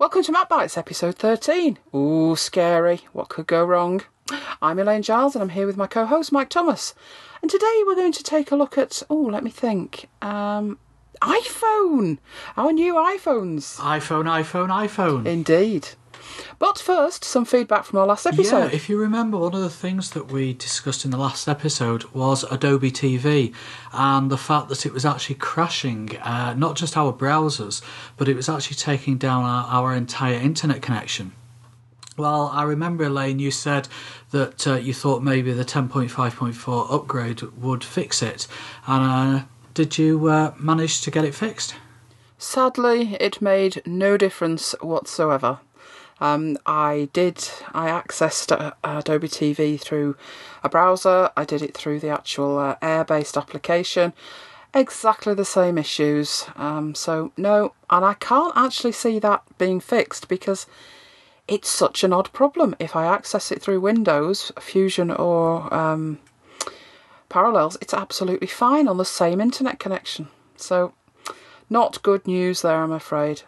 Welcome to Mac Bites, episode 13. Ooh, scary. What could go wrong? I'm Elaine Giles and I'm here with my co host, Mike Thomas. And today we're going to take a look at, oh, let me think, um, iPhone! Our new iPhones. iPhone, iPhone, iPhone. Indeed. But first, some feedback from our last episode. yeah, if you remember, one of the things that we discussed in the last episode was Adobe TV and the fact that it was actually crashing uh, not just our browsers, but it was actually taking down our, our entire internet connection. Well, I remember, Elaine, you said that uh, you thought maybe the 10.5.4 upgrade would fix it. And uh, did you uh, manage to get it fixed? Sadly, it made no difference whatsoever. Um, I did. I accessed uh, Adobe TV through a browser. I did it through the actual uh, Air-based application. Exactly the same issues. Um, so no, and I can't actually see that being fixed because it's such an odd problem. If I access it through Windows, Fusion, or um, Parallels, it's absolutely fine on the same internet connection. So, not good news there, I'm afraid.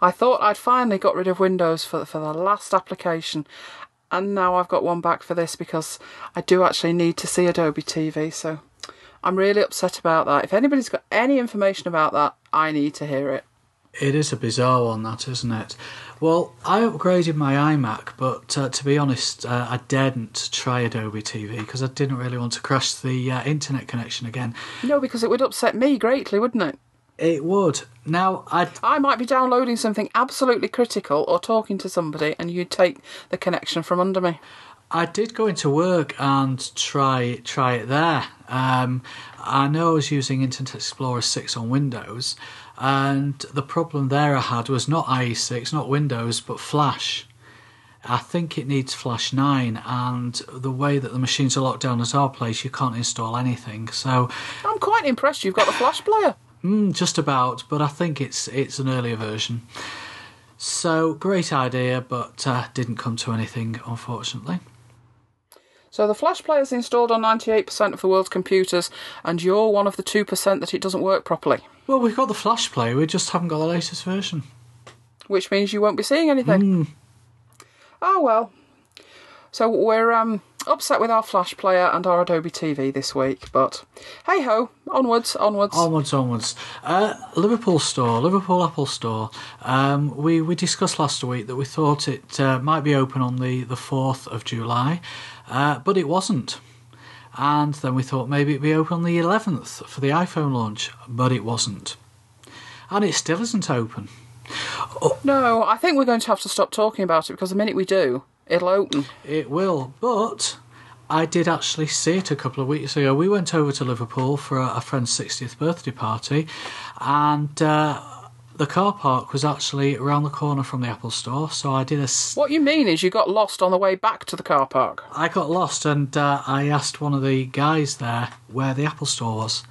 I thought I'd finally got rid of Windows for for the last application, and now I've got one back for this because I do actually need to see Adobe TV. So I'm really upset about that. If anybody's got any information about that, I need to hear it. It is a bizarre one, that isn't it? Well, I upgraded my iMac, but uh, to be honest, uh, I daren't try Adobe TV because I didn't really want to crash the uh, internet connection again. No, because it would upset me greatly, wouldn't it? It would. Now, I I might be downloading something absolutely critical or talking to somebody, and you'd take the connection from under me. I did go into work and try try it there. Um, I know I was using Internet Explorer 6 on Windows, and the problem there I had was not IE6, not Windows, but Flash. I think it needs Flash 9, and the way that the machines are locked down at our place, you can't install anything. So, I'm quite impressed you've got the Flash player. Mm, just about, but I think it's it's an earlier version. So, great idea, but uh, didn't come to anything, unfortunately. So the Flash player is installed on 98% of the world's computers, and you're one of the 2% that it doesn't work properly, Well, we've got the Flash player, we just haven't got the latest version. which means you won't be seeing anything. Oh well. So we're um, upset with our Flash player and our Adobe TV this week, but hey ho, onwards, onwards. Onwards, onwards. Uh, Liverpool store, Liverpool Apple Store. Um, we we discussed last week that we thought it uh, might be open on the the fourth of July, uh, but it wasn't. And then we thought maybe it'd be open on the eleventh for the iPhone launch, but it wasn't. And it still isn't open. No, I think we're going to have to stop talking about it because the minute we do, it'll open. It will, but I did actually see it a couple of weeks ago. We went over to Liverpool for a, a friend's 60th birthday party, and uh, the car park was actually around the corner from the Apple store. So I did a. s- What you mean is you got lost on the way back to the car park. I got lost, and uh, I asked one of the guys there where the Apple store was.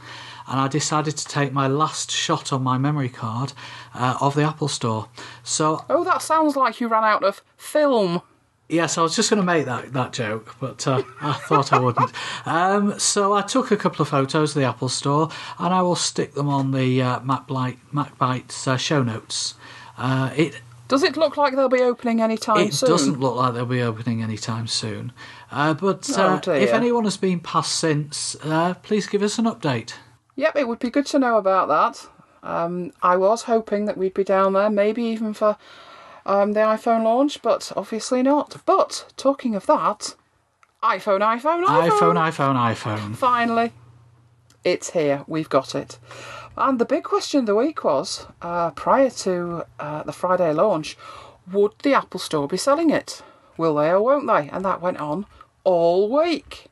And I decided to take my last shot on my memory card uh, of the Apple Store. So Oh, that sounds like you ran out of film. Yes, I was just going to make that, that joke, but uh, I thought I wouldn't. Um, so I took a couple of photos of the Apple Store, and I will stick them on the uh, MacBite, MacBites uh, show notes. Uh, it Does it look like they'll be opening any time it soon? doesn't look like they'll be opening anytime soon, uh, but Oh, uh, if anyone has been past since, uh, please give us an update. Yep, it would be good to know about that. Um, I was hoping that we'd be down there, maybe even for um, the iPhone launch, but obviously not. But talking of that, iPhone, iPhone, iPhone, iPhone, iPhone, iPhone. Finally, it's here. We've got it. And the big question of the week was uh, prior to uh, the Friday launch, would the Apple Store be selling it? Will they or won't they? And that went on all week.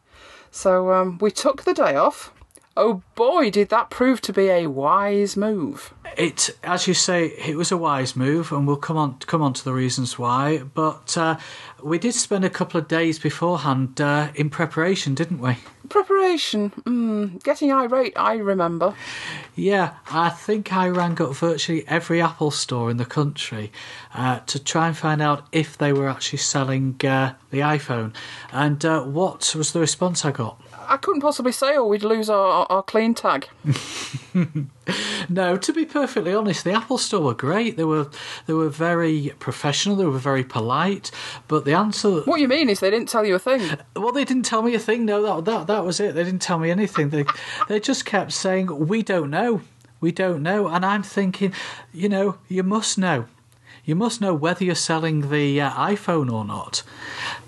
So um, we took the day off. Oh boy, did that prove to be a wise move. It, as you say, it was a wise move, and we'll come on come on to the reasons why. But uh, we did spend a couple of days beforehand uh, in preparation, didn't we? Preparation, mm, getting irate, I remember. Yeah, I think I rang up virtually every Apple store in the country uh, to try and find out if they were actually selling uh, the iPhone. And uh, what was the response I got? I couldn't possibly say, or we'd lose our, our clean tag. No, to be perfectly honest, the Apple Store were great. They were they were very professional. They were very polite. But the answer, What you mean is they didn't tell you a thing. well, they didn't tell me a thing. No, that that that was it. They didn't tell me anything. They they just kept saying, "We don't know, we don't know." And I'm thinking, you know, you must know. You must know whether you're selling the uh, iPhone or not.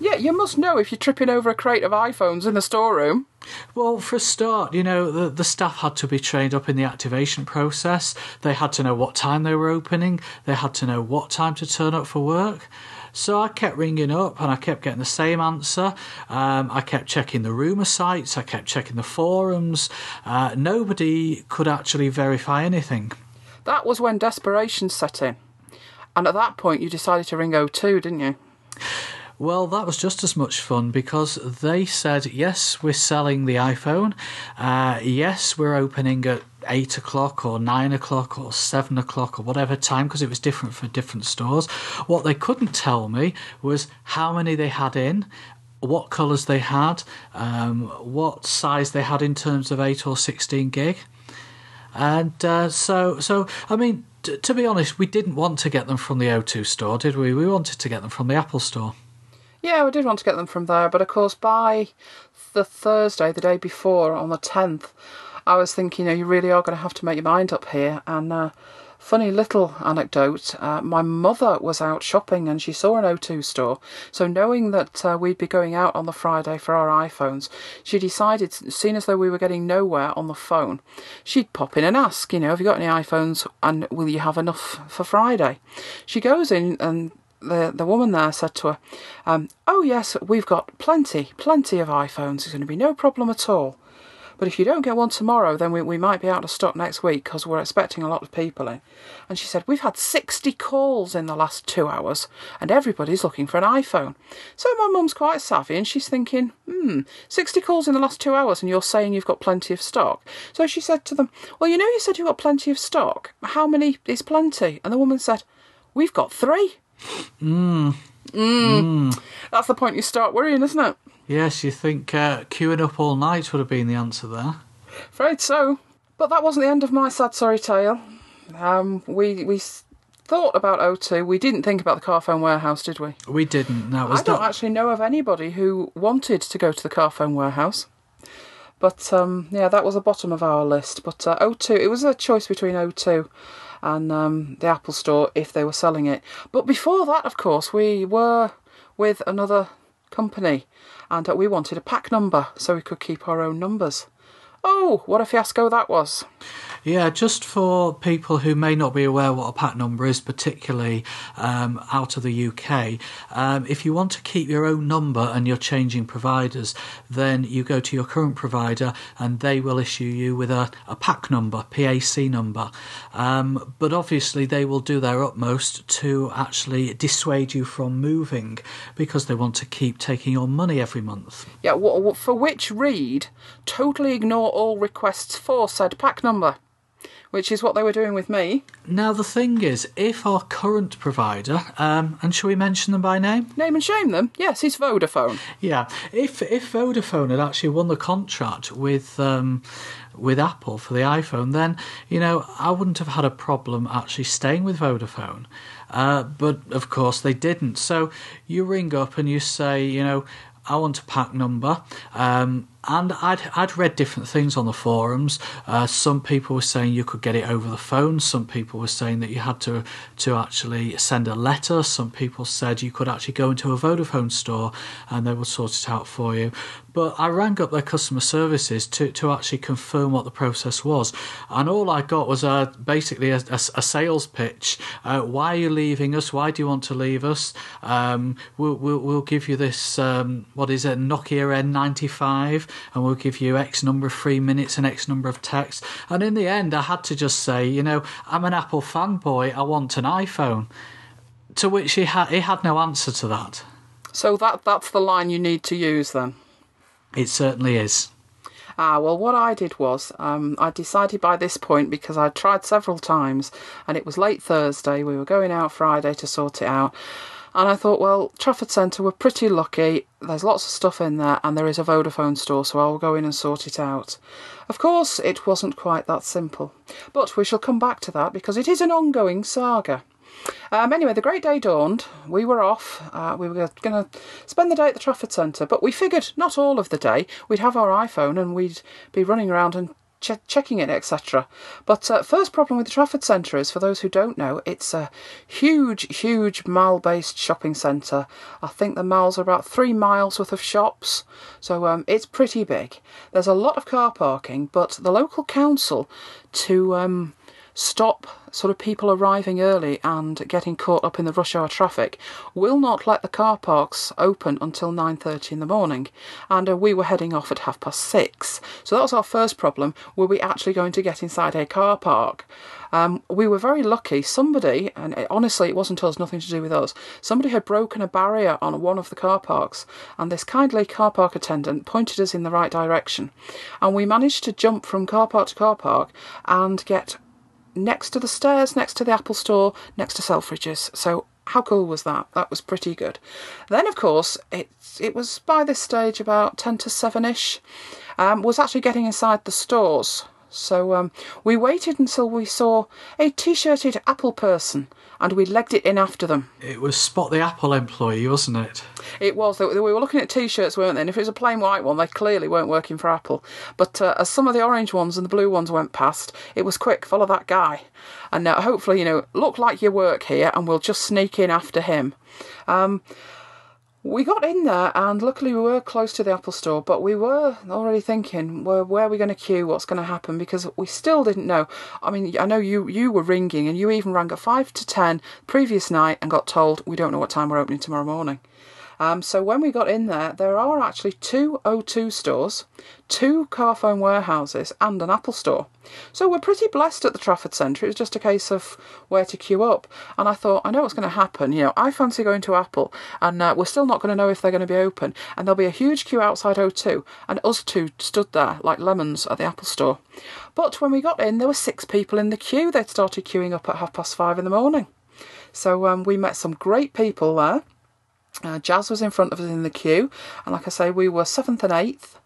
Yeah, you must know if you're tripping over a crate of iPhones in a storeroom. Well, for a start, you know, the, the staff had to be trained up in the activation process. They had to know what time they were opening. They had to know what time to turn up for work. So I kept ringing up and I kept getting the same answer. Um, I kept checking the rumour sites. I kept checking the forums. Uh, nobody could actually verify anything. That was when desperation set in. And at that point, you decided to ring O2, didn't you? Well, that was just as much fun because they said, yes, we're selling the iPhone. Uh, yes, we're opening at 8 o'clock or 9 o'clock or 7 o'clock or whatever time because it was different for different stores. What they couldn't tell me was how many they had in. What colours they had, um, what size they had in terms of 8 or 16 gig. And uh, so, so I mean, to be honest, we didn't want to get them from the O2 store, did we? We wanted to get them from the Apple store. Yeah, we did want to get them from there, but of course, by the Thursday, the day before, on the 10th, I was thinking, you know, you really are going to have to make your mind up here. And uh, funny little anecdote uh, my mother was out shopping and she saw an O2 store. So, knowing that uh, we'd be going out on the Friday for our iPhones, she decided, seeing as though we were getting nowhere on the phone, she'd pop in and ask, you know, have you got any iPhones and will you have enough for Friday? She goes in and the the woman there said to her, um, "Oh yes, we've got plenty, plenty of iPhones. It's going to be no problem at all. But if you don't get one tomorrow, then we, we might be out of stock next week because we're expecting a lot of people in." And she said, "We've had sixty calls in the last two hours, and everybody's looking for an iPhone." So my mum's quite savvy, and she's thinking, "Hmm, sixty calls in the last two hours, and you're saying you've got plenty of stock." So she said to them, "Well, you know, you said you've got plenty of stock. How many is plenty?" And the woman said, "We've got three. Mm. That's the point you start worrying, isn't it? Yes, you think uh, queuing up all night would have been the answer there. Afraid so. But that wasn't the end of my sad sorry tale. Um, we we thought about O2. We didn't think about the Carphone warehouse, did we? We didn't. That was I don't not. actually know of anybody who wanted to go to the Carphone warehouse. But um, yeah, that was the bottom of our list. But uh, O2, it was a choice between O2 and um, the Apple Store if they were selling it. But before that, of course, we were with another company and uh, we wanted a PAC number so we could keep our own numbers. Oh, what a fiasco that was! Yeah, just for people who may not be aware what a PAC number is, particularly um, out of the UK, um, if you want to keep your own number and you're changing providers, then you go to your current provider and they will issue you with a, a PAC number, PAC number. Um, but obviously, they will do their utmost to actually dissuade you from moving because they want to keep taking your money every month. Yeah, wh- for which read, totally ignore all requests for said PAC number, which is what they were doing with me. Now, the thing is, if our current provider, um, and shall we mention them by name? Name and shame them. Yes, it's Vodafone. Yeah, if if Vodafone had actually won the contract with um, with Apple for the iPhone, then you know I wouldn't have had a problem actually staying with Vodafone. Uh, but of course they didn't. So you ring up and you say, you know, I want a PAC number. Um, and I'd I'd read different things on the forums. Uh, some people were saying you could get it over the phone. Some people were saying that you had to to actually send a letter. Some people said you could actually go into a Vodafone store and they would sort it out for you. But I rang up their customer services to, to actually confirm what the process was, and all I got was a, basically a, a, a sales pitch. Uh, why are you leaving us? Why do you want to leave us? Um, we'll, we'll, we'll give you this, um, what is it, Nokia N95, and we'll give you X number of free minutes and X number of texts. And in the end, I had to just say, you know, I'm an Apple fanboy, I want an iPhone. To which he had, he had no answer to that. So that that's the line you need to use then. It certainly is. Ah, well, what I did was um, I decided by this point because I'd tried several times and it was late Thursday. We were going out Friday to sort it out. And I thought, well, Trafford Centre, we're pretty lucky. There's lots of stuff in there, and there is a Vodafone store, so I'll go in and sort it out. Of course, it wasn't quite that simple. But we shall come back to that because it is an ongoing saga. Um, anyway, the great day dawned. We were off. Uh, we were going to spend the day at the Trafford Centre, but we figured not all of the day. We'd have our iPhone and we'd be running around and ch- checking it, etc. But uh, first problem with the Trafford Centre is, for those who don't know, it's a huge, huge mall-based shopping centre. I think the malls are about three miles worth of shops, so um, it's pretty big. There's a lot of car parking, but the local council to um, stop sort of people arriving early and getting caught up in the rush hour traffic will not let the car parks open until 9.30 in the morning. And uh, we were heading off at half past six. So that was our first problem. Were we actually going to get inside a car park? Um, we were very lucky. Somebody and it, honestly it wasn't us nothing to do with us somebody had broken a barrier on one of the car parks. And this kindly car park attendant pointed us in the right direction. And we managed to jump from car park to car park and get next to the stairs, next to the Apple Store, next to Selfridges. So how cool was that? That was pretty good. Then, of course, it it was by this stage about ten to seven ish. Um, was actually getting inside the stores. So um, we waited until we saw a t-shirted Apple person, and we legged it in after them. It was Spot the Apple employee, wasn't it? It was. We were looking at t-shirts, weren't they? And if it was a plain white one, they clearly weren't working for Apple. But uh, as some of the orange ones and the blue ones went past, it was quick. Follow that guy, and uh, hopefully, you know, look like you work here, and we'll just sneak in after him. Um, we got in there, and luckily we were close to the Apple Store, but we were already thinking, where, where are we going to queue? What's going to happen? Because we still didn't know. I mean, I know you you were ringing, and you even rang at five to ten previous night and got told we don't know what time we're opening tomorrow morning. Um, so when we got in there, there are actually two O2 stores, two Carphone warehouses, and an Apple store. So we're pretty blessed at the Trafford Centre. It was just a case of where to queue up. And I thought, I know what's going to happen. You know, I fancy going to Apple, and uh, we're still not going to know if they're going to be open. And there'll be a huge queue outside O2, and us two stood there like lemons at the Apple store. But when we got in, there were six people in the queue. They'd started queuing up at half past five in the morning. So um, we met some great people there. Uh, Jazz was in front of us in the queue, and like I say, we were seventh and eighth.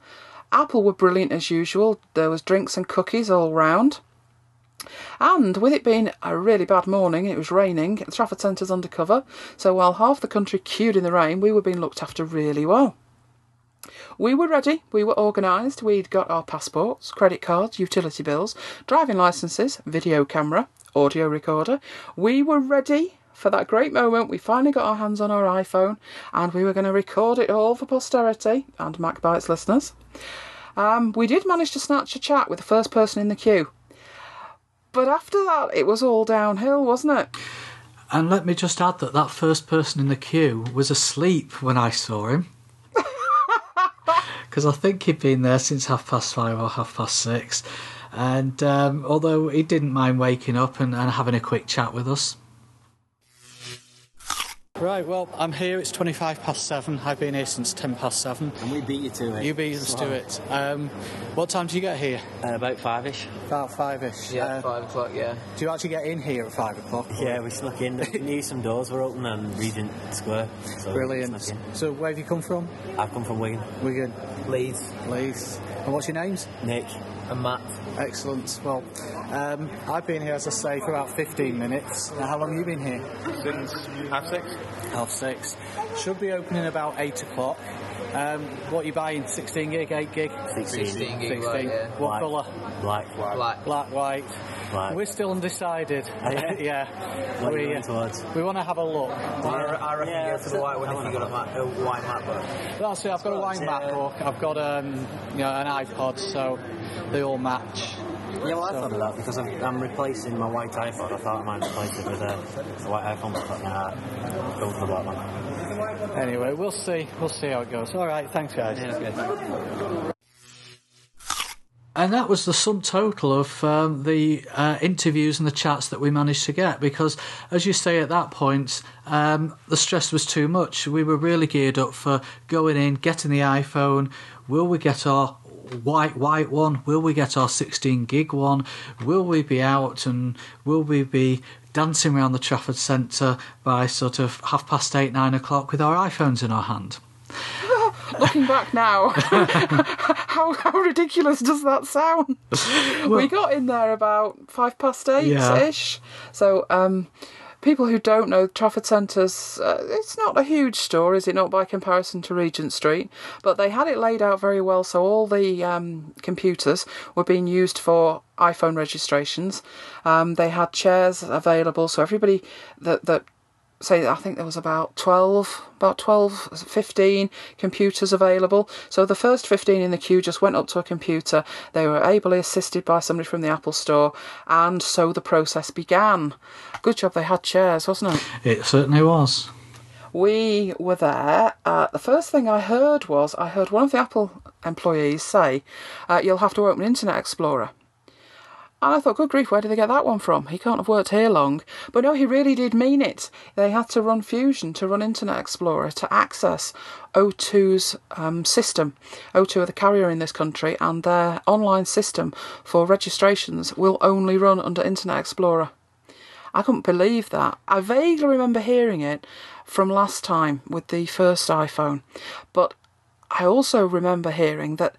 Apple were brilliant as usual. There was drinks and cookies all round. And with it being a really bad morning, it was raining, the Trafford Centre's undercover, so while half the country queued in the rain, we were being looked after really well. We were ready, we were organised, we'd got our passports, credit cards, utility bills, driving licences, video camera, audio recorder. We were ready for that great moment. We finally got our hands on our iPhone and we were going to record it all for posterity and MacBites listeners. Um, we did manage to snatch a chat with the first person in the queue. But after that, it was all downhill, wasn't it? And let me just add that that first person in the queue was asleep when I saw him. Because I think he'd been there since half past five or half past six. And um, although he didn't mind waking up and, and having a quick chat with us. Right, well, I'm here. It's 25 past seven. I've been here since 10 past seven. And we beat you to it. You beat us to it. Um, what time do you get here? Uh, about five-ish. About five ish. Yeah, five o'clock. Yeah. Do you actually get in here at five o'clock? Yeah, we snuck in. We knew some doors were open on Regent Square. So Brilliant. So, where have you come from? I've come from Wigan. Wigan, Leeds, Leeds. And what's your names? Nick, and Matt. Excellent. Well, um, I've been here, as I say, for about 15 minutes. Now, how long have you been here? Since half six. Half six. Should be opening about 8 o'clock. Um, what are you buying? 16 gig, 8 gig? 16. 16. gig, right, yeah. What colour? Black. Black. Black, white. Black. We're still undecided. yeah? yeah. What are We, you going towards? we want to have a look. I, I reckon Yeah, go for the white one if you got a, Mac, a white MacBook. That's it. I've got a wine Yeah. MacBook. I've got um, you know, an iPod, so they all match. Yeah, well, I thought of that because I'm, I'm replacing my white iPod. I thought I might replace it with a, a white iPhone, but I nah, go for the black one. Anyway, we'll see. We'll see how it goes. All right. Thanks, guys. And that was the sum total of um, the uh, interviews and the chats that we managed to get. Because, as you say, at that point, um, the stress was too much. We were really geared up for going in, getting the iPhone. Will we get our white white one? Will we get our 16 gig one? Will we be out and will we be dancing around the Trafford Centre by sort of half past eight, nine o'clock with our iPhones in our hand. Looking back now, how, how ridiculous does that sound? we got in there about five past eight ish. So, um, people who don't know, Trafford Centre's, uh, it's not a huge store, is it not, by comparison to Regent Street? But they had it laid out very well, so all the um, computers were being used for iPhone registrations. Um, they had chairs available, so everybody that, that say I think there was about 12 about 12 15 computers available so the first 15 in the queue just went up to a computer they were ably assisted by somebody from the Apple store and so the process began good job they had chairs wasn't it It certainly was. we were there. Uh, the first thing I heard was I heard one of the Apple employees say, uh, "You'll have to open Internet Explorer." And I thought, good grief, where did they get that one from? He can't have worked here long. But no, he really did mean it. They had to run Fusion to run Internet Explorer to access O2's um, system. O2 are the carrier in this country, and their online system for registrations will only run under Internet Explorer. I couldn't believe that. I vaguely remember hearing it from last time with the first iPhone, but I also remember hearing that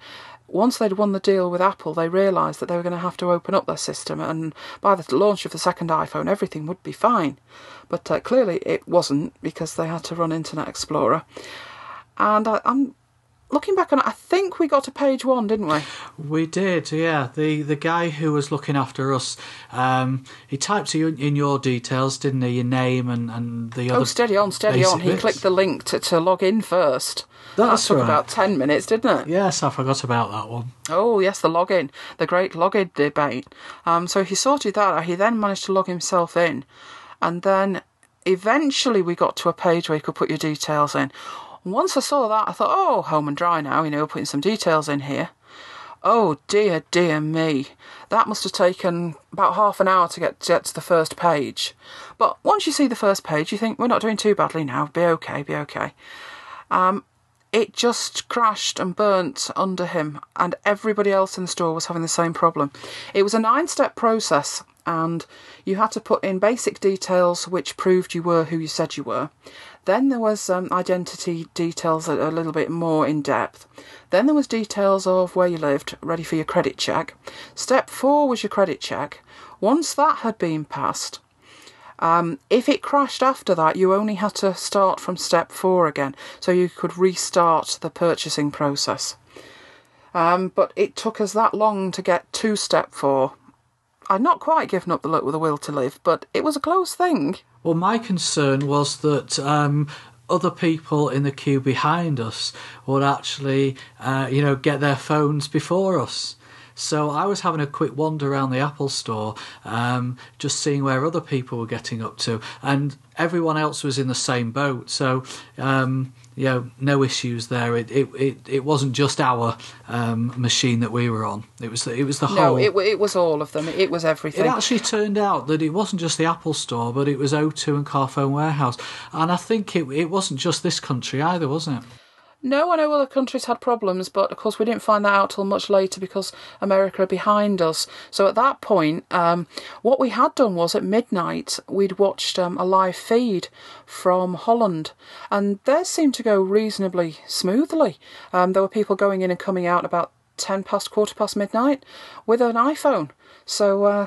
once they'd won the deal with Apple, they realised that they were going to have to open up their system, and by the launch of the second iPhone, everything would be fine. But uh, clearly, it wasn't because they had to run Internet Explorer. And I, I'm looking back on it. I think we got to page one, didn't we? We did, yeah. The the guy who was looking after us, um, he typed in, in your details, didn't he? Your name and, and the other. Oh, steady on, steady on. He bits. clicked the link to, to log in first. That's that took right. about ten minutes, didn't it? Yes, I forgot about that one. Oh yes, the login, the great login debate. Um, so he sorted that out. He then managed to log himself in, and then eventually we got to a page where you could put your details in. Once I saw that, I thought, oh, home and dry now. You know, putting some details in here. Oh dear, dear me. That must have taken about half an hour to get, to get to the first page. But once you see the first page, you think, we're not doing too badly now. Be okay, be okay. Um, it just crashed and burnt under him, and everybody else in the store was having the same problem. It was a nine step process, and you had to put in basic details which proved you were who you said you were. Then there was um, identity details a, a little bit more in depth. Then there was details of where you lived, ready for your credit check. Step four was your credit check. Once that had been passed, um, if it crashed after that, you only had to start from step four again, so you could restart the purchasing process. Um, but it took us that long to get to step four. I'd not quite given up the, look with a will to live, but it was a close thing. Well, my concern was that um, other people in the queue behind us would actually, uh, you know, get their phones before us. So I was having a quick wander around the Apple store, um, just seeing where other people were getting up to, and everyone else was in the same boat. So, um, you know, no issues there. It it, it, it wasn't just our um, machine that we were on. It was the, it was the whole. No, it, it was all of them. It was everything. It actually turned out that it wasn't just the Apple Store, but it was O2 and Carphone Warehouse. And I think it, it wasn't just this country either, wasn't it? No, I know other countries had problems, but of course we didn't find that out till much later because America are behind us. So at that point, um, what we had done was at midnight we'd watched um, a live feed from Holland, and theirs seemed to go reasonably smoothly. Um, there were people going in and coming out about ten past, quarter past midnight with an iPhone. So. Uh,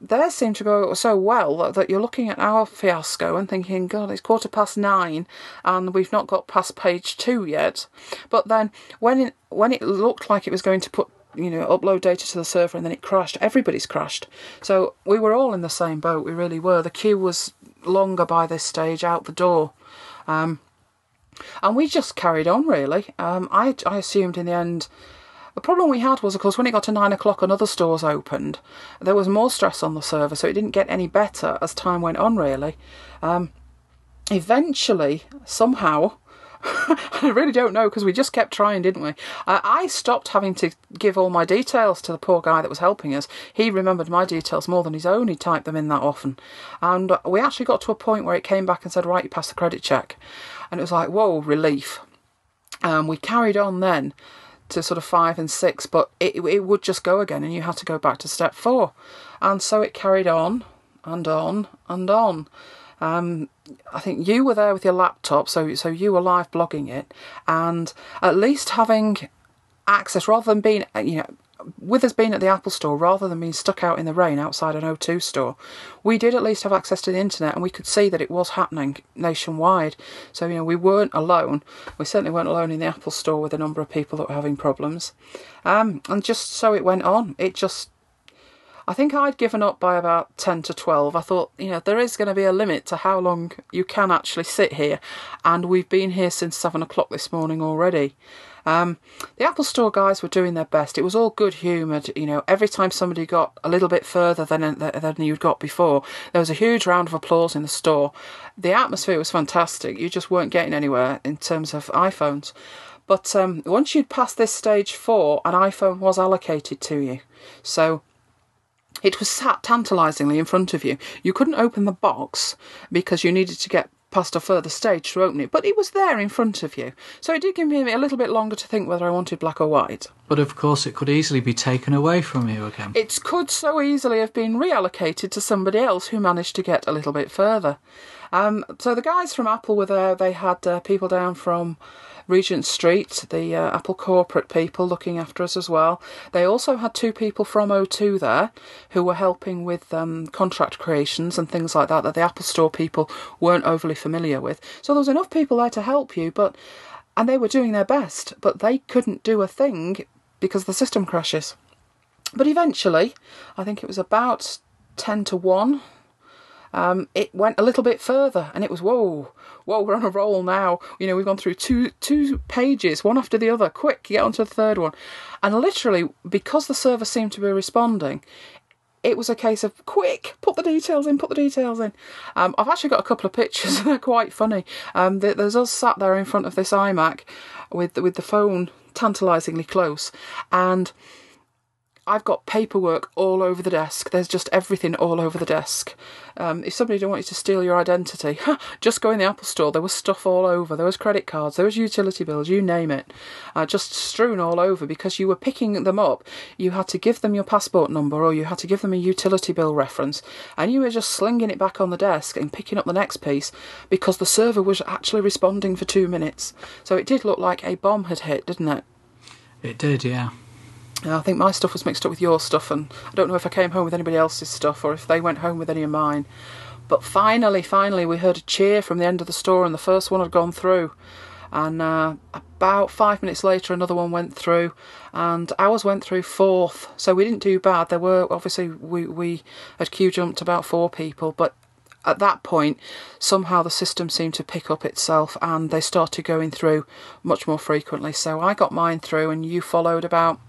theirs seemed to go so well that, that you're looking at our fiasco and thinking, God, it's quarter past nine and we've not got past page two yet. But then when it, when it looked like it was going to put you know upload data to the server and then it crashed, everybody's crashed. So we were all in the same boat. We really were. The queue was longer by this stage out the door. Um, and we just carried on really. Um, I, I assumed in the end the problem we had was, of course, when it got to nine o'clock and other stores opened, there was more stress on the server, so it didn't get any better as time went on, really. Um, eventually, somehow, I really don't know because we just kept trying, didn't we? I, I stopped having to give all my details to the poor guy that was helping us. He remembered my details more than his own, he typed them in that often. And we actually got to a point where it came back and said, Right, you passed the credit check. And it was like, Whoa, relief. Um, we carried on then to sort of five and six, but it, it would just go again, and you had to go back to step four. And so it carried on and on and on. Um, I think you were there with your laptop, so so you were live blogging it, and at least having access rather than being you know with us being at the Apple store rather than being stuck out in the rain outside an O2 store, we did at least have access to the internet and we could see that it was happening nationwide. So, you know, we weren't alone. We certainly weren't alone in the Apple store with a number of people that were having problems. Um, and just so it went on. It just I think I'd given up by about 10 to 12. I thought, you know, there is going to be a limit to how long you can actually sit here, and we've been here since 7 o'clock this morning already. Um, the Apple Store guys were doing their best. It was all good humoured. You know, every time somebody got a little bit further than than you'd got before, there was a huge round of applause in the store. The atmosphere was fantastic. You just weren't getting anywhere in terms of iPhones. But um, once you'd passed this stage four, an iPhone was allocated to you. So it was sat tantalisingly in front of you. You couldn't open the box because you needed to get past a further stage to open it, but it was there in front of you. So it did give me a little bit longer to think whether I wanted black or white. But of course, it could easily be taken away from you again. It could so easily have been reallocated to somebody else who managed to get a little bit further. Um, so the guys from Apple were there. They had uh, people down from Regent Street, the uh, Apple corporate people looking after us as well. They also had two people from O2 there who were helping with um, contract creations and things like that that the Apple Store people weren't overly familiar with. So there was enough people there to help you, but and they were doing their best, but they couldn't do a thing because the system crashes. But eventually, I think it was about 10 to 1, um, it went a little bit further and it was whoa whoa we're on a roll now you know we've gone through two two pages one after the other quick get onto the third one and literally because the server seemed to be responding it was a case of quick, put the details in, put the details in. Um, I've actually got a couple of pictures, they're quite funny. Um, there's us sat there in front of this iMac with with the phone tantalisingly close, and I've got paperwork all over the desk. There's just everything all over the desk. Um, if somebody didn't want you to steal your identity, just go in the Apple store. There was stuff all over. There was credit cards. There was utility bills. You name it, uh, just strewn all over because you were picking them up. You had to give them your passport number or you had to give them a utility bill reference, and you were just slinging it back on the desk and picking up the next piece because the server was actually responding for two minutes. So it did look like a bomb had hit, didn't it? It did, yeah. I think my stuff was mixed up with your stuff, and I don't know if I came home with anybody else's stuff or if they went home with any of mine. But finally, finally, we heard a cheer from the end of the store, and the first one had gone through. And uh, about five minutes later, another one went through, and ours went through fourth. So we didn't do bad. There were obviously we we had queue jumped about four people, but at that point, somehow the system seemed to pick up itself and they started going through much more frequently. So I got mine through, and you followed about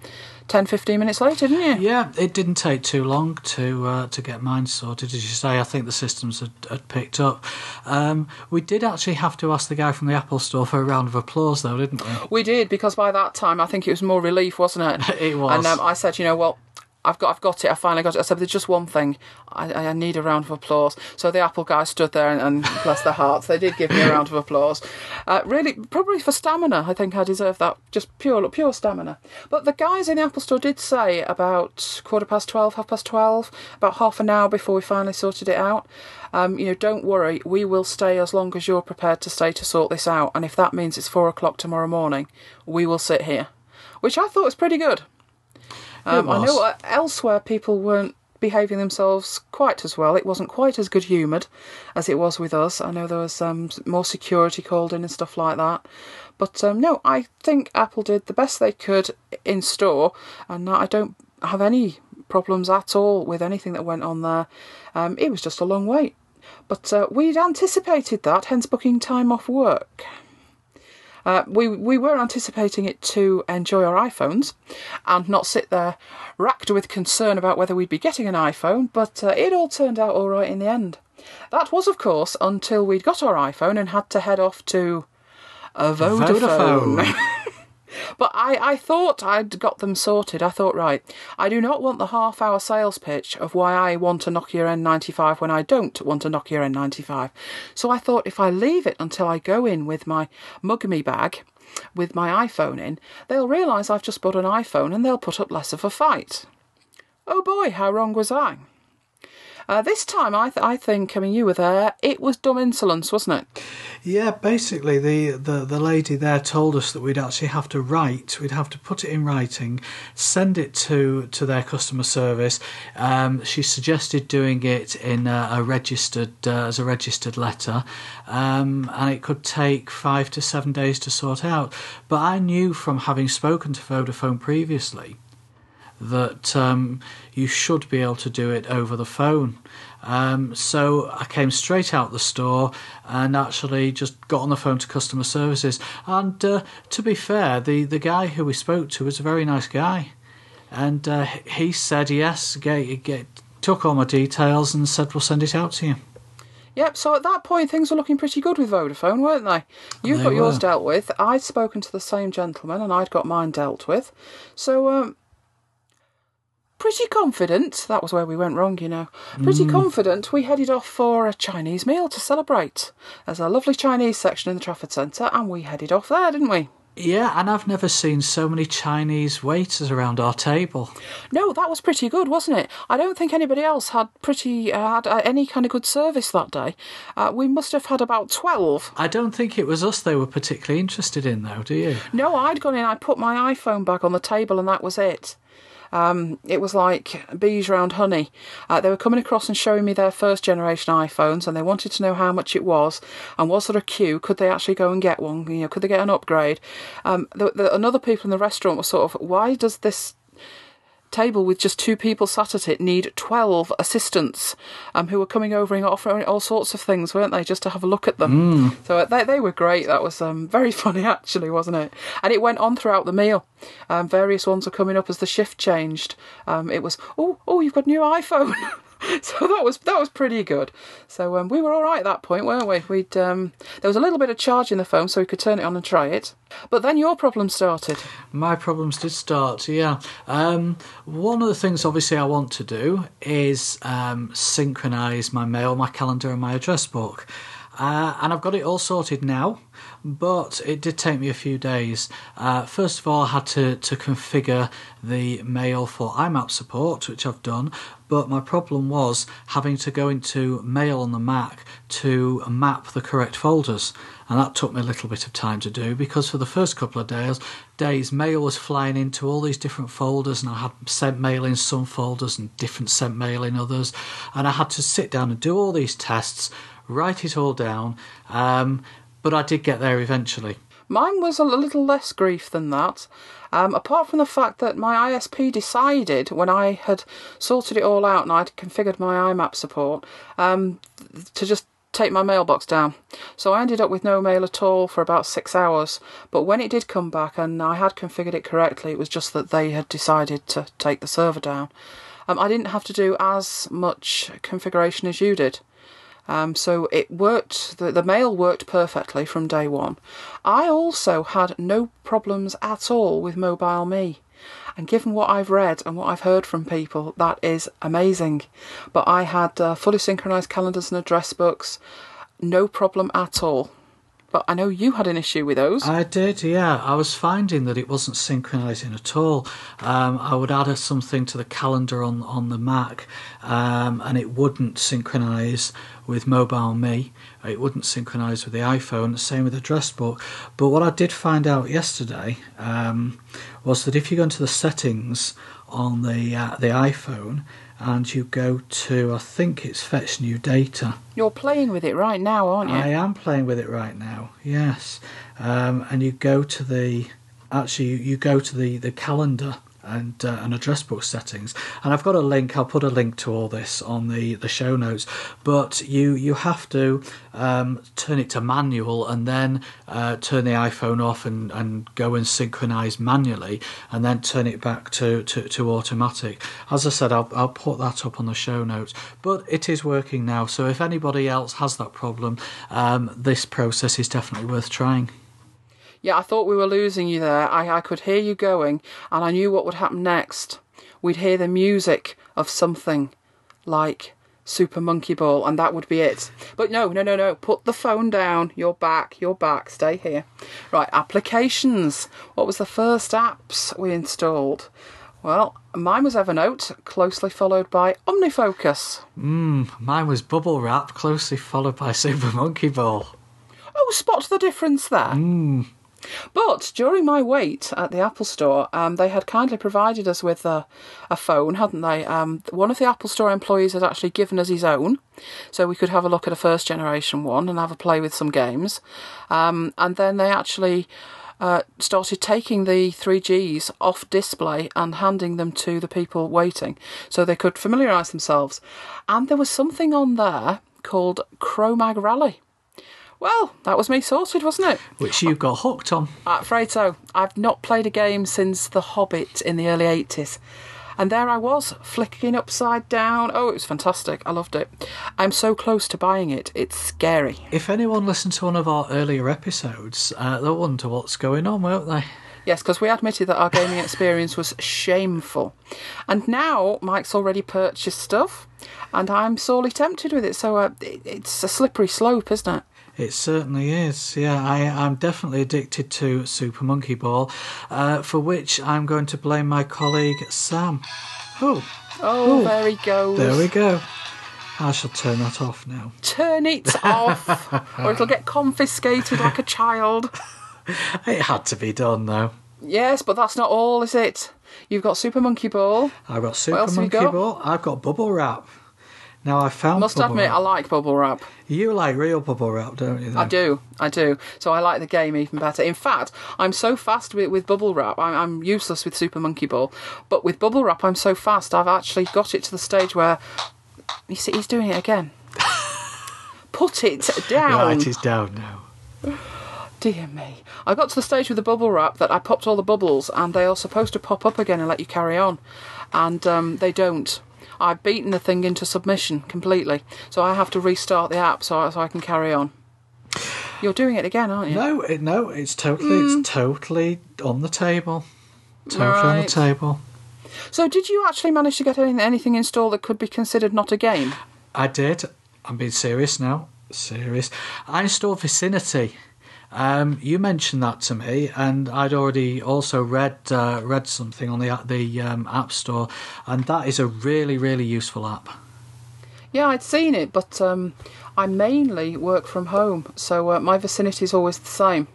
10, 15 minutes later, didn't you? Yeah, it didn't take too long to uh, to get mine sorted. As you say, I think the systems had, had picked up. Um, we did actually have to ask the guy from the Apple Store for a round of applause, though, didn't we? We did because by that time I think it was more relief, wasn't it? it was. And um, I said, you know, well, I've got, I've got it. I finally got it. I said, there's just one thing. I, I need a round of applause. So the Apple guys stood there and, and bless their hearts, they did give me a round of applause. Uh, really, probably for stamina. I think I deserve that. Just pure, pure stamina. But the guys in the Apple Store did say about quarter past twelve, half past twelve, about half an hour before we finally sorted it out. Um, you know, don't worry. We will stay as long as you're prepared to stay to sort this out. And if that means it's four o'clock tomorrow morning, we will sit here. Which I thought was pretty good. Um, I know elsewhere people weren't behaving themselves quite as well. It wasn't quite as good humoured as it was with us. I know there was um, more security called in and stuff like that. But um, no, I think Apple did the best they could in store, and I don't have any problems at all with anything that went on there. Um, it was just a long wait. But uh, we'd anticipated that, hence booking time off work. Uh, we we were anticipating it to enjoy our iPhones and not sit there racked with concern about whether we'd be getting an iPhone, but uh, it all turned out all right in the end. That was, of course, until we'd got our iPhone and had to head off to a Vodafone. Vodafone. But I, I thought I'd got them sorted. I thought, right, I do not want the half hour sales pitch of why I want a Nokia N95 when I don't want a Nokia N95. So I thought if I leave it until I go in with my Mugme bag with my iPhone in, they'll realise I've just bought an iPhone and they'll put up less of a fight. Oh boy, how wrong was I? Uh, this time, I, th- I think, I mean, you were there, it was dumb insolence, wasn't it? Yeah, basically, the, the, the lady there told us that we'd actually have to write, we'd have to put it in writing, send it to, to their customer service. Um, she suggested doing it in a, a registered uh, as a registered letter, um, and it could take five to seven days to sort out. But I knew from having spoken to Vodafone previously that um, you should be able to do it over the phone. Um, so I came straight out the store and actually just got on the phone to customer services. And uh, to be fair, the, the guy who we spoke to was a very nice guy. And uh, he said yes, get, get, took all my details and said we'll send it out to you. Yep, so at that point things were looking pretty good with Vodafone, weren't they? You've They got yours were. dealt with. I'd spoken to the same gentleman and I'd got mine dealt with. So, um, pretty confident. That was where we went wrong, you know. Pretty Mm. confident we headed off for a Chinese meal to celebrate. There's a lovely Chinese section in the Trafford Centre and we headed off there, didn't we? Yeah, and I've never seen so many Chinese waiters around our table. No, that was pretty good, wasn't it? I don't think anybody else had pretty uh, had uh, any kind of good service that day. Uh, we must have had about twelve. I don't think it was us they were particularly interested in, though, do you? No, I'd gone in. I put my iPhone back on the table, and that was it. Um, it was like bees round honey. Uh, they were coming across and showing me their first generation iPhones, and they wanted to know how much it was, and was there a queue? Could they actually go and get one? You know, could they get an upgrade? Um, the, the, and other people in the restaurant were sort of, why does this table with just two people sat at it need 12 assistants um, who were coming over and offering all sorts of things, weren't they, just to have a look at them. So uh, they, they were great. That was um, very funny, actually, wasn't it? And it went on throughout the meal. Um, various ones were coming up as the shift changed. Um, it was, oh, oh, you've got a new iPhone. so that was that was pretty good. So um, we were all right at that point, weren't we? We'd um, there was a little bit of charge in the phone, so we could turn it on and try it. But then your problem started. My problems did start, yeah. Um, one of the things, obviously, I want to do is um, synchronise my mail, my calendar, and my address book. Uh, and I've got it all sorted now, but it did take me a few days. Uh, first of all, I had to, to configure the mail for IMAP support, which I've done, but my problem was having to go into Mail on the Mac to map the correct folders. And that took me a little bit of time to do because for the first couple of days, days mail was flying into all these different folders, and I had sent mail in some folders and different sent mail in others. And I had to sit down and do all these tests, write it all down. Um, but I did get there eventually. Mine was a little less grief than that. Um, apart from the fact that my ISP decided when I had sorted it all out and I'd configured my IMAP support um, to just take my mailbox down. So I ended up with no mail at all for about six hours. But when it did come back and I had configured it correctly, it was just that they had decided to take the server down. Um, I didn't have to do as much configuration as you did. Um, so it worked, the, the mail worked perfectly from day one. I also had no problems at all with Mobile Me. And given what I've read and what I've heard from people, that is amazing. But I had uh, fully synchronized calendars and address books, no problem at all. But I know you had an issue with those. I did, yeah. I was finding that it wasn't synchronizing at all. Um, I would add something to the calendar on on the Mac, um, and it wouldn't synchronize with Mobile Me. It wouldn't synchronize with the iPhone. The Same with the Address Book. But what I did find out yesterday um, was that if you go into the settings on the uh, the iPhone and you go to, I think it's Fetch New Data. You're playing with it right now, aren't you? I am playing with it right now. Yes, um, and you go to the actually you, you go to the the calendar and uh, and address book settings, and I've got a link. I'll put a link to all this on the the show notes. But you you have to um, turn it to manual and then uh, turn the iPhone off and, and go and synchronize manually, and then turn it back to, to, to automatic. As I said, I'll I'll put that up on the show notes. But it is working now. So if anybody else has that problem, um, this process is definitely worth trying. Yeah, I thought we were losing you there. I, I could hear you going, and I knew what would happen next. We'd hear the music of something like Super Monkey Ball, and that would be it. But no, no, no, no. Put the phone down. You're back. You're back. Stay here. Right, applications. What was the first apps we installed? Well, mine was Evernote, closely followed by OmniFocus. Mmm. Mine was Bubble Wrap, closely followed by Super Monkey Ball. Oh, spot the difference there. Hmm. But during my wait at the Apple Store, um, they had kindly provided us with a, a phone, hadn't they? Um, one of the Apple Store employees had actually given us his own, so we could have a look at a first generation one and have a play with some games. Um, and then they actually uh, started taking the 3Gs off display and handing them to the people waiting so they could familiarise themselves. And there was something on there called Cro-Mag Rally. Well, that was me sorted, wasn't it? Which you got hooked on. I'm afraid so. I've not played a game since The Hobbit in the early 80s. And there I was, flicking upside down. Oh, it was fantastic. I loved it. I'm so close to buying it. It's scary. If anyone listened to one of our earlier episodes, uh, they'll wonder what's going on, won't they? Yes, because we admitted that our gaming experience was shameful. And now Mike's already purchased stuff, and I'm sorely tempted with it. So uh, it, it's a slippery slope, isn't it? It certainly is. Yeah, I, I'm definitely addicted to Super Monkey Ball, uh, for which I'm going to blame my colleague Sam. Oh, Oh, Ooh, there he goes. there we go. I shall turn that off now. Turn it off, or it'll get confiscated like a child. It had to be done though. Yes, but that's not all, is it? You've got Super Monkey Ball. I've got Super else have you Monkey got? Ball. I've got Bubble Wrap. Now I found. Must admit, wrap. I like bubble wrap. You like real bubble wrap, don't you? Though? I do, I do. So I like the game even better. In fact, I'm so fast with, with bubble wrap. I'm, I'm useless with Super Monkey Ball, but with bubble wrap, I'm so fast. I've actually got it to the stage where you see he's doing it again. Put it down. Right, it's down now. Dear me. I got to the stage with the bubble wrap that I popped all the bubbles and they are supposed to pop up again and let you carry on. And um, they don't. I've beaten the thing into submission completely. So I have to restart the app so I, so I can carry on. You're doing it again, aren't you? No, it, no, it's totally, it's mm. totally on the table. Totally on the. Table. So did you actually manage to get any, anything installed that could be considered not a game? I did. I'm being serious now. Serious. I installed Vicinity. Um, you mentioned that to me, and I'd already also read uh, read something on the the um, App Store, and that is a really really useful app. Yeah, I'd seen it, but um, I mainly work from home, so uh, my vicinity is always the same.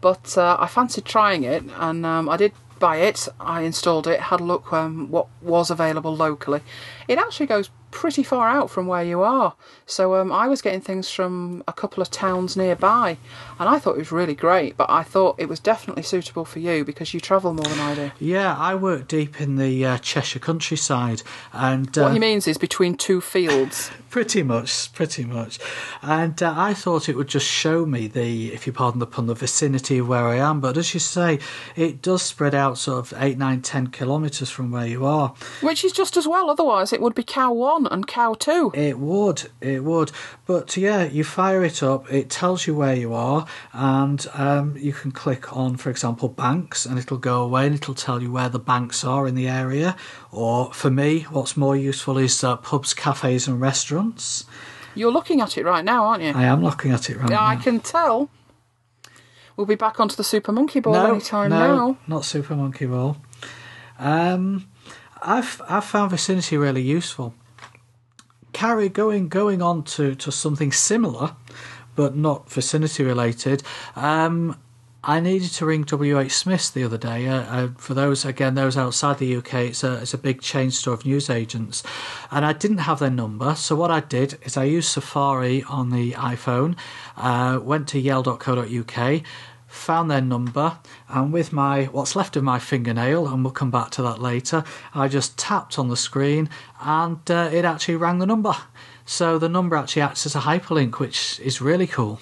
But uh, I fancied trying it, and um, I did buy it. I installed it, had a look um, what was available locally. It actually goes pretty far out from where you are, so um, I was getting things from a couple of towns nearby, and I thought it was really great. But I thought it was definitely suitable for you because you travel more than I do. Yeah, I work deep in the uh, Cheshire countryside, and uh, What he means is between two fields. Pretty much, pretty much. And uh, I thought it would just show me the, if you pardon the pun, the vicinity of where I am. But as you say, it does spread out sort of 8, 9, 10 kilometres from where you are. Which is just as well, otherwise it would be cow one and cow too. It would, it would. But yeah, you fire it up, it tells you where you are, and um, you can click on, for example, banks, and it'll go away and it'll tell you where the banks are in the area. Or for me, what's more useful is uh, pubs, cafes, and restaurants. You're looking at it right now, aren't you? I am looking at it right Yeah, now. I can tell. We'll be back onto the Super Monkey Ball no, anytime no, now. not Super Monkey Ball. Um, I've I've found Vicinity really useful. Carry going going on to, to something similar, but not Vicinity related. Um, I needed to ring WH Smith the other day. Uh, uh, for those again, those outside the UK, it's a it's a big chain store of newsagents, and I didn't have their number. So what I did is I used Safari on the iPhone, uh, went to yell.co.uk, found their number, and with my what's left of my fingernail, and we'll come back to that later, I just tapped on the screen, and uh, it actually rang the number. So the number actually acts as a hyperlink, which is really cool.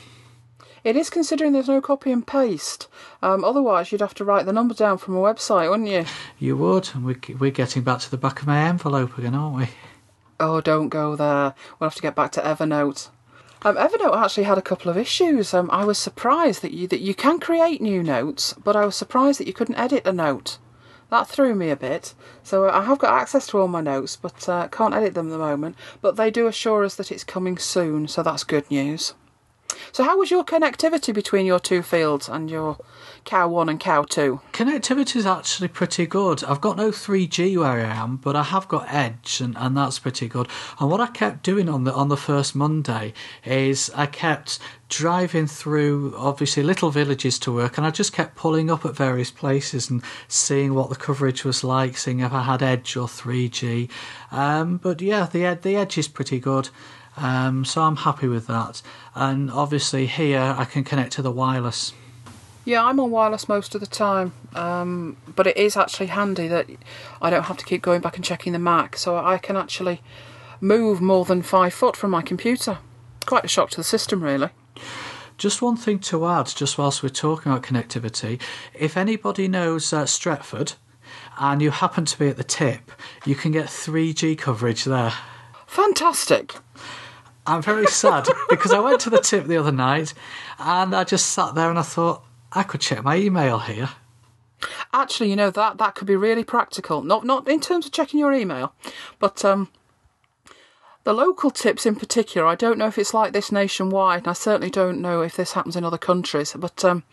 It is considering there's no copy and paste. Um, otherwise, you'd have to write the number down from a website, wouldn't you? You would, and we, we're getting back to the back of my envelope again, aren't we? Oh, don't go there. We'll have to get back to Evernote. Um, Evernote actually had a couple of issues. Um, I was surprised that you that you can create new notes, but I was surprised that you couldn't edit a note. That threw me a bit. So uh, I have got access to all my notes, but uh, can't edit them at the moment. But they do assure us that it's coming soon, so that's good news. So, how was your connectivity between your two fields and your cow one and cow two? Connectivity is actually pretty good. I've got no 3G where I am, but I have got Edge, and, and that's pretty good. And what I kept doing on the on the first Monday is I kept driving through obviously little villages to work, and I just kept pulling up at various places and seeing what the coverage was like, seeing if I had Edge or 3G. Um, but yeah, the the Edge is pretty good. Um, so I'm happy with that. And obviously here I can connect to the wireless. Yeah, I'm on wireless most of the time, um, but it is actually handy that I don't have to keep going back and checking the Mac, so I can actually move more than five foot from my computer. Quite a shock to the system, really. Just one thing to add, just whilst we're talking about connectivity, if anybody knows uh, Stretford and you happen to be at the tip, you can get 3G coverage there. Fantastic. I'm very sad because I went to the tip the other night and I just sat there and I thought, I could check my email here. Actually, you know that that could be really practical. Not not in terms of checking your email, but um, the local tips in particular. I don't know if it's like this nationwide, and I certainly don't know if this happens in other countries. But um,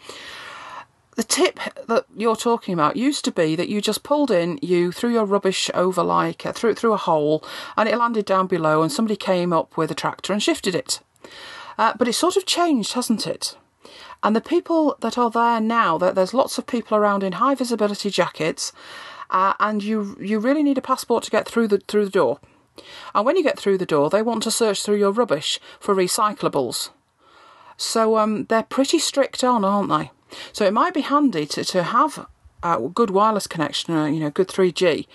the tip that you're talking about used to be that you just pulled in, you threw your rubbish over like uh, through through a hole, and it landed down below, and somebody came up with a tractor and shifted it. Uh, but it's sort of changed, hasn't it? And the people that are there now, that there's lots of people around in high visibility jackets, uh, and you you really need a passport to get through the through the door. And when you get through the door, they want to search through your rubbish for recyclables. So um, they're pretty strict on, aren't they? So it might be handy to to have a good wireless connection, uh, you know, good 3G,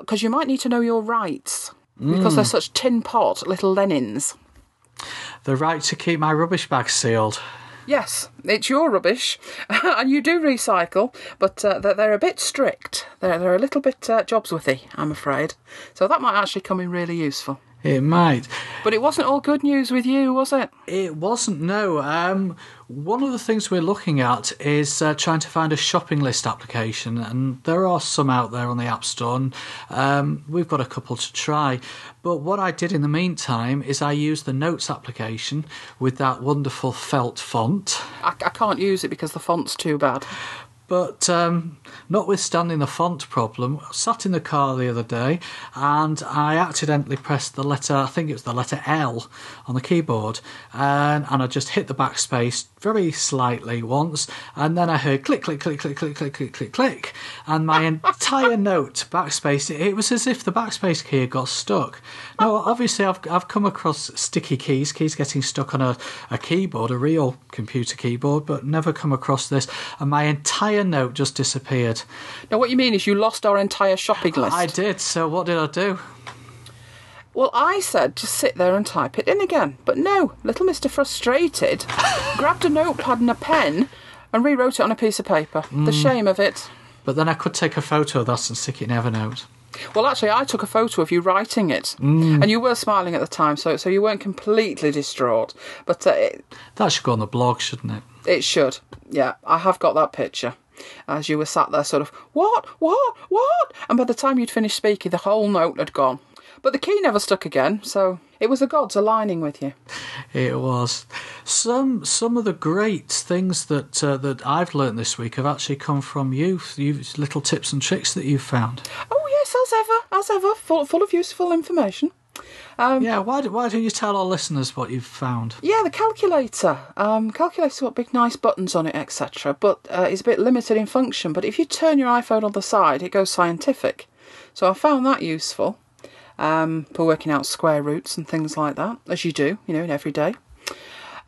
because you might need to know your rights because they're such tin pot little Lenins. The right to keep my rubbish bag sealed. Yes, it's your rubbish, and you do recycle, but uh, they're, they're a bit strict. They're, they're a little bit uh, jobsworthy, I'm afraid. So that might actually come in really useful. It might. But it wasn't all good news with you, was it? It wasn't, no. Um, one of the things we're looking at is uh, trying to find a shopping list application, and there are some out there on the App Store, and um, we've got a couple to try. But what I did in the meantime is I used the Notes application with that wonderful felt font. I, I can't use it because the font's too bad. But um, notwithstanding the font problem, I sat in the car the other day and I accidentally pressed the letter, I think it was the letter L on the keyboard, and, and I just hit the backspace very slightly once, and then I heard click, click, click, click, click, click, click, click, click, and my entire note backspace, it was as if the backspace key had got stuck. Now, obviously, I've, I've come across sticky keys, keys getting stuck on a, a keyboard, a real computer keyboard, but never come across this, and my entire note just disappeared. Now, what you mean is you lost our entire shopping list. I did, so what did I do? Well, I said just sit there and type it in again. But no, little Mr. Frustrated grabbed a notepad and a pen and rewrote it on a piece of paper. The shame of it. But then I could take a photo of that and stick it in Evernote. Well, actually, I took a photo of you writing it, and you were smiling at the time, so so you weren't completely distraught. But uh, it, That should go on the blog, shouldn't it? it should. Yeah, I have got that picture. As you were sat there, sort of, what, what, what? And by the time you'd finished speaking, the whole note had gone. But the key never stuck again, so it was the gods aligning with you. It was. Some some of the great things that uh, that I've learnt this week have actually come from you. You little tips and tricks that you've found. Oh yes, as ever, as ever, full, full of useful information. Yeah. Why do, why don't you tell our listeners what you've found? Yeah, the calculator. Um, calculator's got big nice buttons on it, etc. But uh, it's a bit limited in function. But if you turn your iPhone on the side, it goes scientific. So I found that useful um, for working out square roots and things like that, as you do, you know, in every day.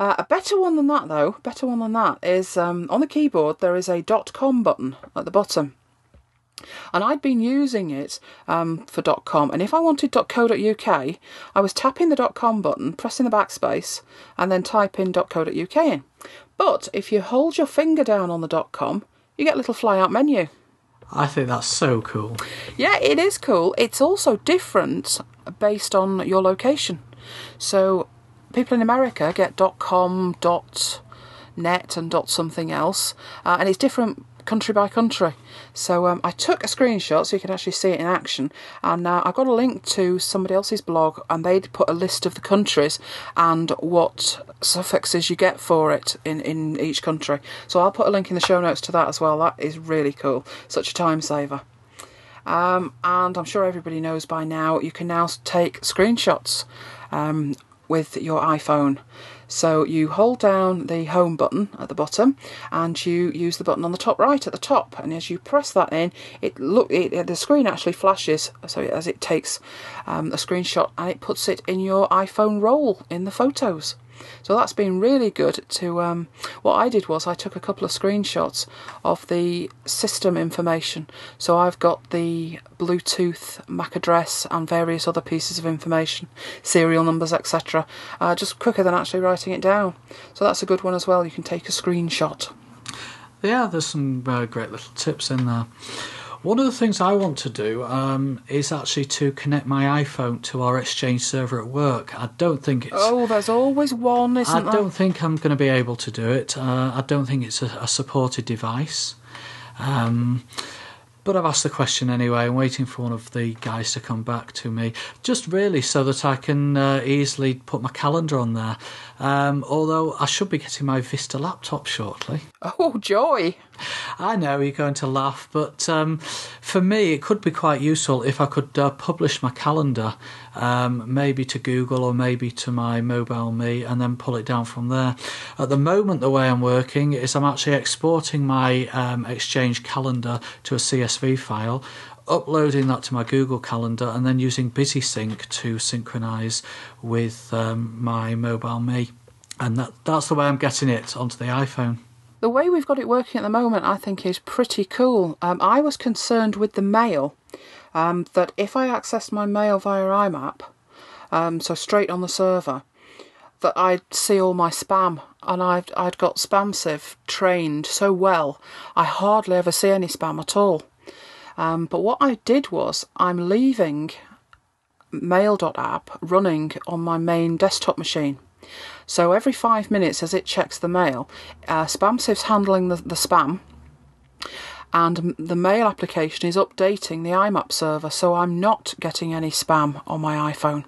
Uh, a better one than that, though, better one than that is um, on the keyboard there is a dot .com button at the bottom. And I'd been using it um, for .com, and if I wanted .co.uk, I was tapping the .com button, pressing the backspace, and then typing .co.uk in. But if you hold your finger down on the .com, you get a little fly-out menu. I think that's so cool. Yeah, it is cool. It's also different based on your location. So people in America get .com, .net, and .something else, uh, and it's different country by country. So um, I took a screenshot so you can actually see it in action, and uh, I got a link to somebody else's blog, and they'd put a list of the countries and what suffixes you get for it in, in each country. So I'll put a link in the show notes to that as well. That is really cool. Such a time saver. Um, and I'm sure everybody knows by now you can now take screenshots um, with your iPhone. So you hold down the home button at the bottom, and you use the button on the top right at the top. And as you press that in, it look it, the screen actually flashes. So as it takes um, a screenshot and it puts it in your iPhone roll in the photos. So that's been really good to um, what I did was I took a couple of screenshots of the system information. So I've got the Bluetooth MAC address and various other pieces of information, serial numbers, etc. Uh, just quicker than actually writing it down. So that's a good one as well. You can take a screenshot. Yeah, there's some uh, great little tips in there. One of the things I want to do um, is actually to connect my iPhone to our Exchange server at work. I don't think it's. Oh, there's always one, isn't I there? don't think I'm going to be able to do it. Uh, I don't think it's a, a supported device. Um, but I've asked the question anyway. I'm waiting for one of the guys to come back to me, just really so that I can uh, easily put my calendar on there. Um, although I should be getting my Vista laptop shortly. Oh, joy! I know you're going to laugh, but um, for me, it could be quite useful if I could uh, publish my calendar, um, maybe to Google or maybe to my mobile me, and then pull it down from there. At the moment, the way I'm working is I'm actually exporting my um, Exchange calendar to a CSV file. Uploading that to my Google Calendar and then using BusySync to synchronize with um, my mobile me, and that that's the way I'm getting it onto the iPhone. The way we've got it working at the moment, I think, is pretty cool. Um, I was concerned with the mail um, that if I accessed my mail via IMAP, um, so straight on the server, that I'd see all my spam, and I'd I'd got SpamSieve trained so well, I hardly ever see any spam at all. Um, but what I did was I'm leaving mail.app running on my main desktop machine. So every five minutes, as it checks the mail, uh, SpamSieve's handling the, the spam, and the mail application is updating the IMAP server, so I'm not getting any spam on my iPhone.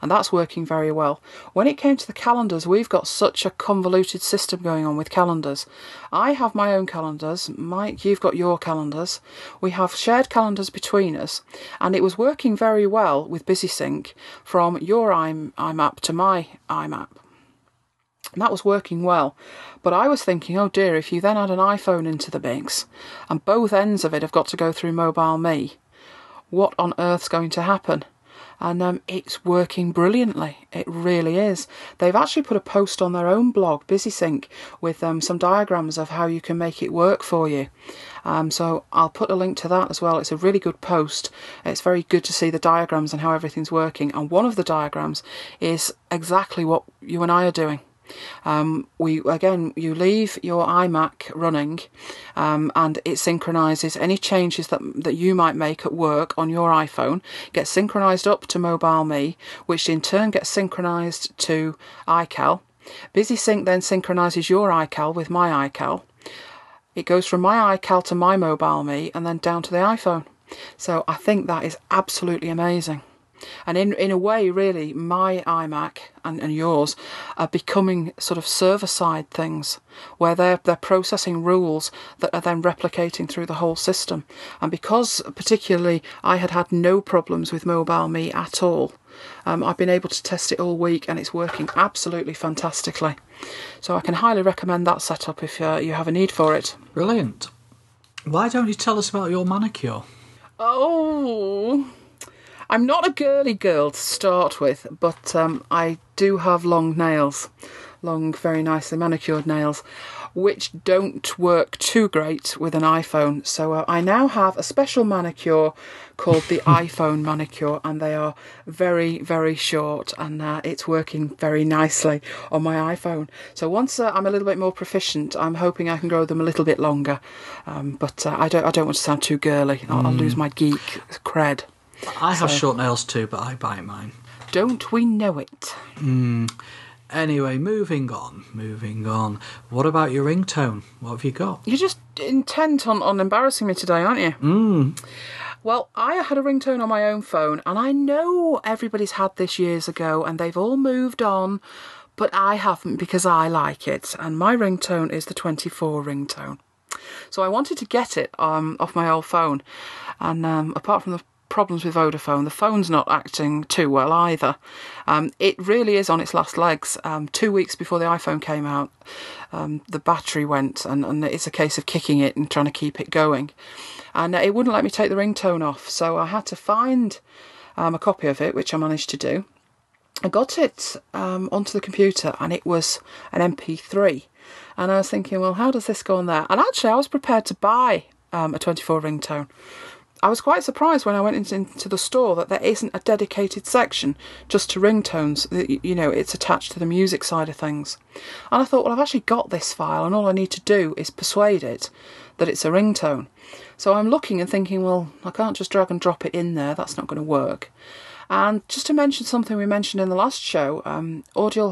And that's working very well. When it came to the calendars, we've got such a convoluted system going on with calendars. I have my own calendars, Mike, you've got your calendars. We have shared calendars between us, and it was working very well with BusySync from your IM- IMAP to my IMAP. That was working well. But I was thinking, oh dear, if you then add an iPhone into the mix and both ends of it have got to go through Mobile Me, what on earth's going to happen? And um, it's working brilliantly. It really is. They've actually put a post on their own blog, BusySync, with um, some diagrams of how you can make it work for you. Um, so I'll put a link to that as well. It's a really good post. It's very good to see the diagrams and how everything's working. And one of the diagrams is exactly what you and I are doing. Um, we again, you leave your iMac running, um, and it synchronizes any changes that that you might make at work on your iPhone. Get synchronized up to Mobile Me, which in turn gets synchronized to iCal. BusySync then synchronizes your iCal with my iCal. It goes from my iCal to my Mobile Me, and then down to the iPhone. So I think that is absolutely amazing. And in, in a way, really, my iMac and, and yours are becoming sort of server side things where they're, they're processing rules that are then replicating through the whole system. And because, particularly, I had had no problems with Mobile Me at all, um, I've been able to test it all week and it's working absolutely fantastically. So I can highly recommend that setup if uh, you have a need for it. Brilliant. Why don't you tell us about your manicure? Oh, I'm not a girly girl to start with, but um, I do have long nails, long, very nicely manicured nails, which don't work too great with an iPhone. So uh, I now have a special manicure called the iPhone manicure, and they are very, very short, and uh, it's working very nicely on my iPhone. So once uh, I'm a little bit more proficient, I'm hoping I can grow them a little bit longer. Um, but uh, I don't, I don't want to sound too girly. I'll, I'll lose my geek cred. I have So- short nails too, but I bite mine. Don't we know it? Anyway, moving on, moving on. What about your ringtone? What have you got? You're just intent on, on embarrassing me today, aren't you? Mm. Well, I had a ringtone on my own phone, and I know everybody's had this years ago and they've all moved on, but I haven't because I like it. And my ringtone is the 24 ringtone. So I wanted to get it um, off my old phone. And um, apart from the problems with Vodafone, the phone's not acting too well either. Um, it really is on its last legs. Um, two weeks before the iPhone came out, um, the battery went, and, and it's a case of kicking it and trying to keep it going. And uh, it wouldn't let me take the ringtone off, so I had to find um, a copy of it, which I managed to do. I got it um, onto the computer, and it was an MP3. And I was thinking, well, how does this go on there? And actually, I was prepared to buy um, a 24 ringtone. I was quite surprised when I went into, the store that there isn't a dedicated section just to ringtones. You know, it's attached to the music side of things. And I thought, well, I've actually got this file, and all I need to do is persuade it that it's a ringtone. So I'm looking and thinking, well, I can't just drag and drop it in there. That's not going to work. And just to mention something we mentioned in the last show, um, Audio,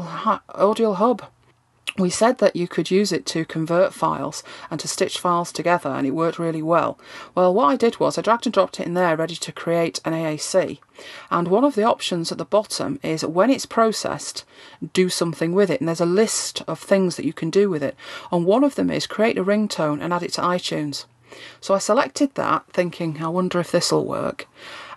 Audio Hub we said that you could use it to convert files and to stitch files together, and it worked really well. Well, what I did was I dragged and dropped it in there ready to create an AAC. And one of the options at the bottom is when it's processed, do something with it. And there's a list of things that you can do with it. And one of them is create a ringtone and add it to iTunes. So I selected that, thinking, I wonder if this will work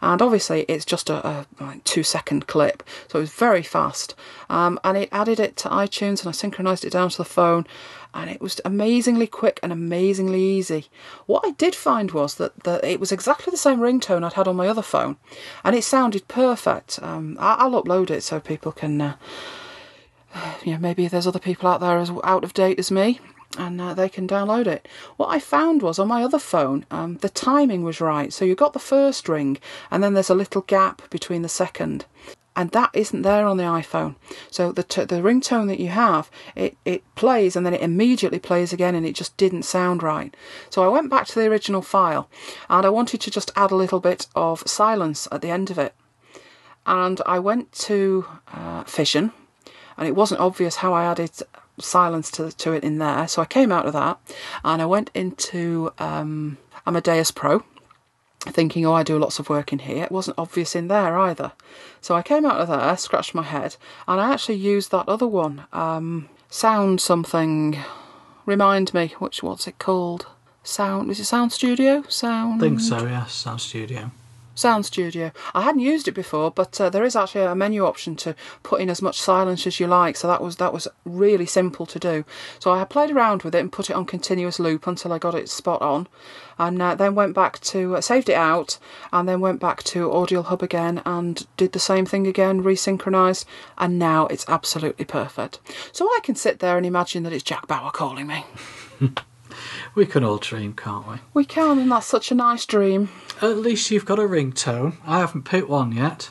and obviously it's just a, a like two second clip, so it was very fast. Um, and it added it to iTunes, and I synchronized it down to the phone, and it was amazingly quick and amazingly easy. What I did find was that, that it was exactly the same ringtone I'd had on my other phone, and it sounded perfect. Um, I, will upload it so people can. Uh, maybe there's other people out there as out of date as me and uh, they can download it. What I found was on my other phone, um, the timing was right. So you got the first ring, and then there's a little gap between the second. And that isn't there on the iPhone. So the t- the ringtone that you have, it, it plays and then it immediately plays again, and it just didn't sound right. So I went back to the original file, and I wanted to just add a little bit of silence at the end of it. And I went to uh, Fission, and it wasn't obvious how I added silence to, to it in there. So I came out of that and I went into um, Amadeus Pro thinking, oh, I do lots of work in here. It wasn't obvious in there either. So I came out of there, scratched my head, and I actually used that other one, um, Sound something. Remind me, which what's it called? Sound, is it Sound Studio? Sound. I think so, yes, Sound Studio. Sound Studio. I hadn't used it before, but uh, there is actually a menu option to put in as much silence as you like. So that was that was really simple to do. So I played around with it and put it on continuous loop until I got it spot on, and uh, then went back to uh, saved it out, and then went back to Audio Hub again and did the same thing again, resynchronized, and now it's absolutely perfect. So I can sit there and imagine that it's Jack Bauer calling me. we can all dream, can't we? We can, and that's such a nice dream. At least you've got a ringtone. I haven't picked one yet.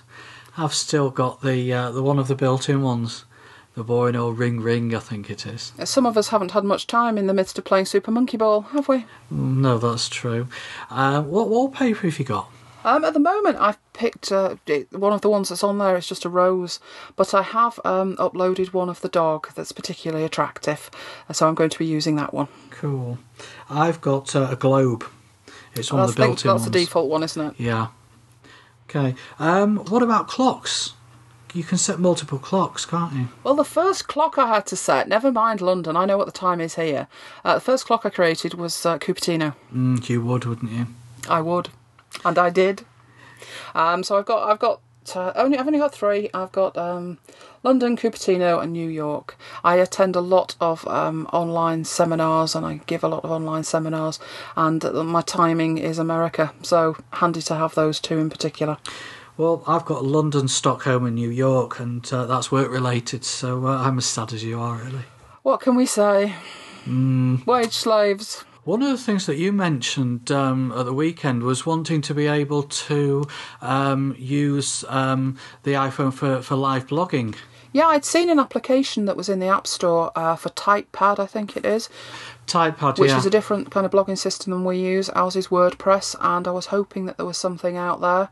I've still got the uh, the one of the built-in ones. The boring old ring ring, I think it is. Some of us haven't had much time in the midst of playing Super Monkey Ball, have we? No, that's true. Uh, what wallpaper have you got? Um, at the moment, I've picked uh, one of the ones that's on there. It's just a rose, but I have um, uploaded one of the dog that's particularly attractive, so I'm going to be using that one. Cool. I've got uh, a globe it's one of the built-in That's the default one, isn't it? Yeah. Okay. Um, what about clocks? You can set multiple clocks, can't you? Well, the first clock I had to set, never mind London, I know what the time is here. Uh, the first clock I created was uh, Cupertino. Mm, you would, wouldn't you? I would, and I did. Um, so I've got I've got uh, only I've only got three. I've got um, London, Cupertino, and New York. I attend a lot of um, online seminars and I give a lot of online seminars, and my timing is America, so handy to have those two in particular. Well, I've got London, Stockholm, and New York, and uh, that's work related, so uh, I'm as sad as you are, really. What can we say? Mm. Wage slaves. One of the things that you mentioned um, at the weekend was wanting to be able to um, use um, the iPhone for, for live blogging. Yeah, I'd seen an application that was in the App Store uh, for TypePad, I think it is. TypePad, which yeah. is a different kind of blogging system than we use. Ours is WordPress, and I was hoping that there was something out there,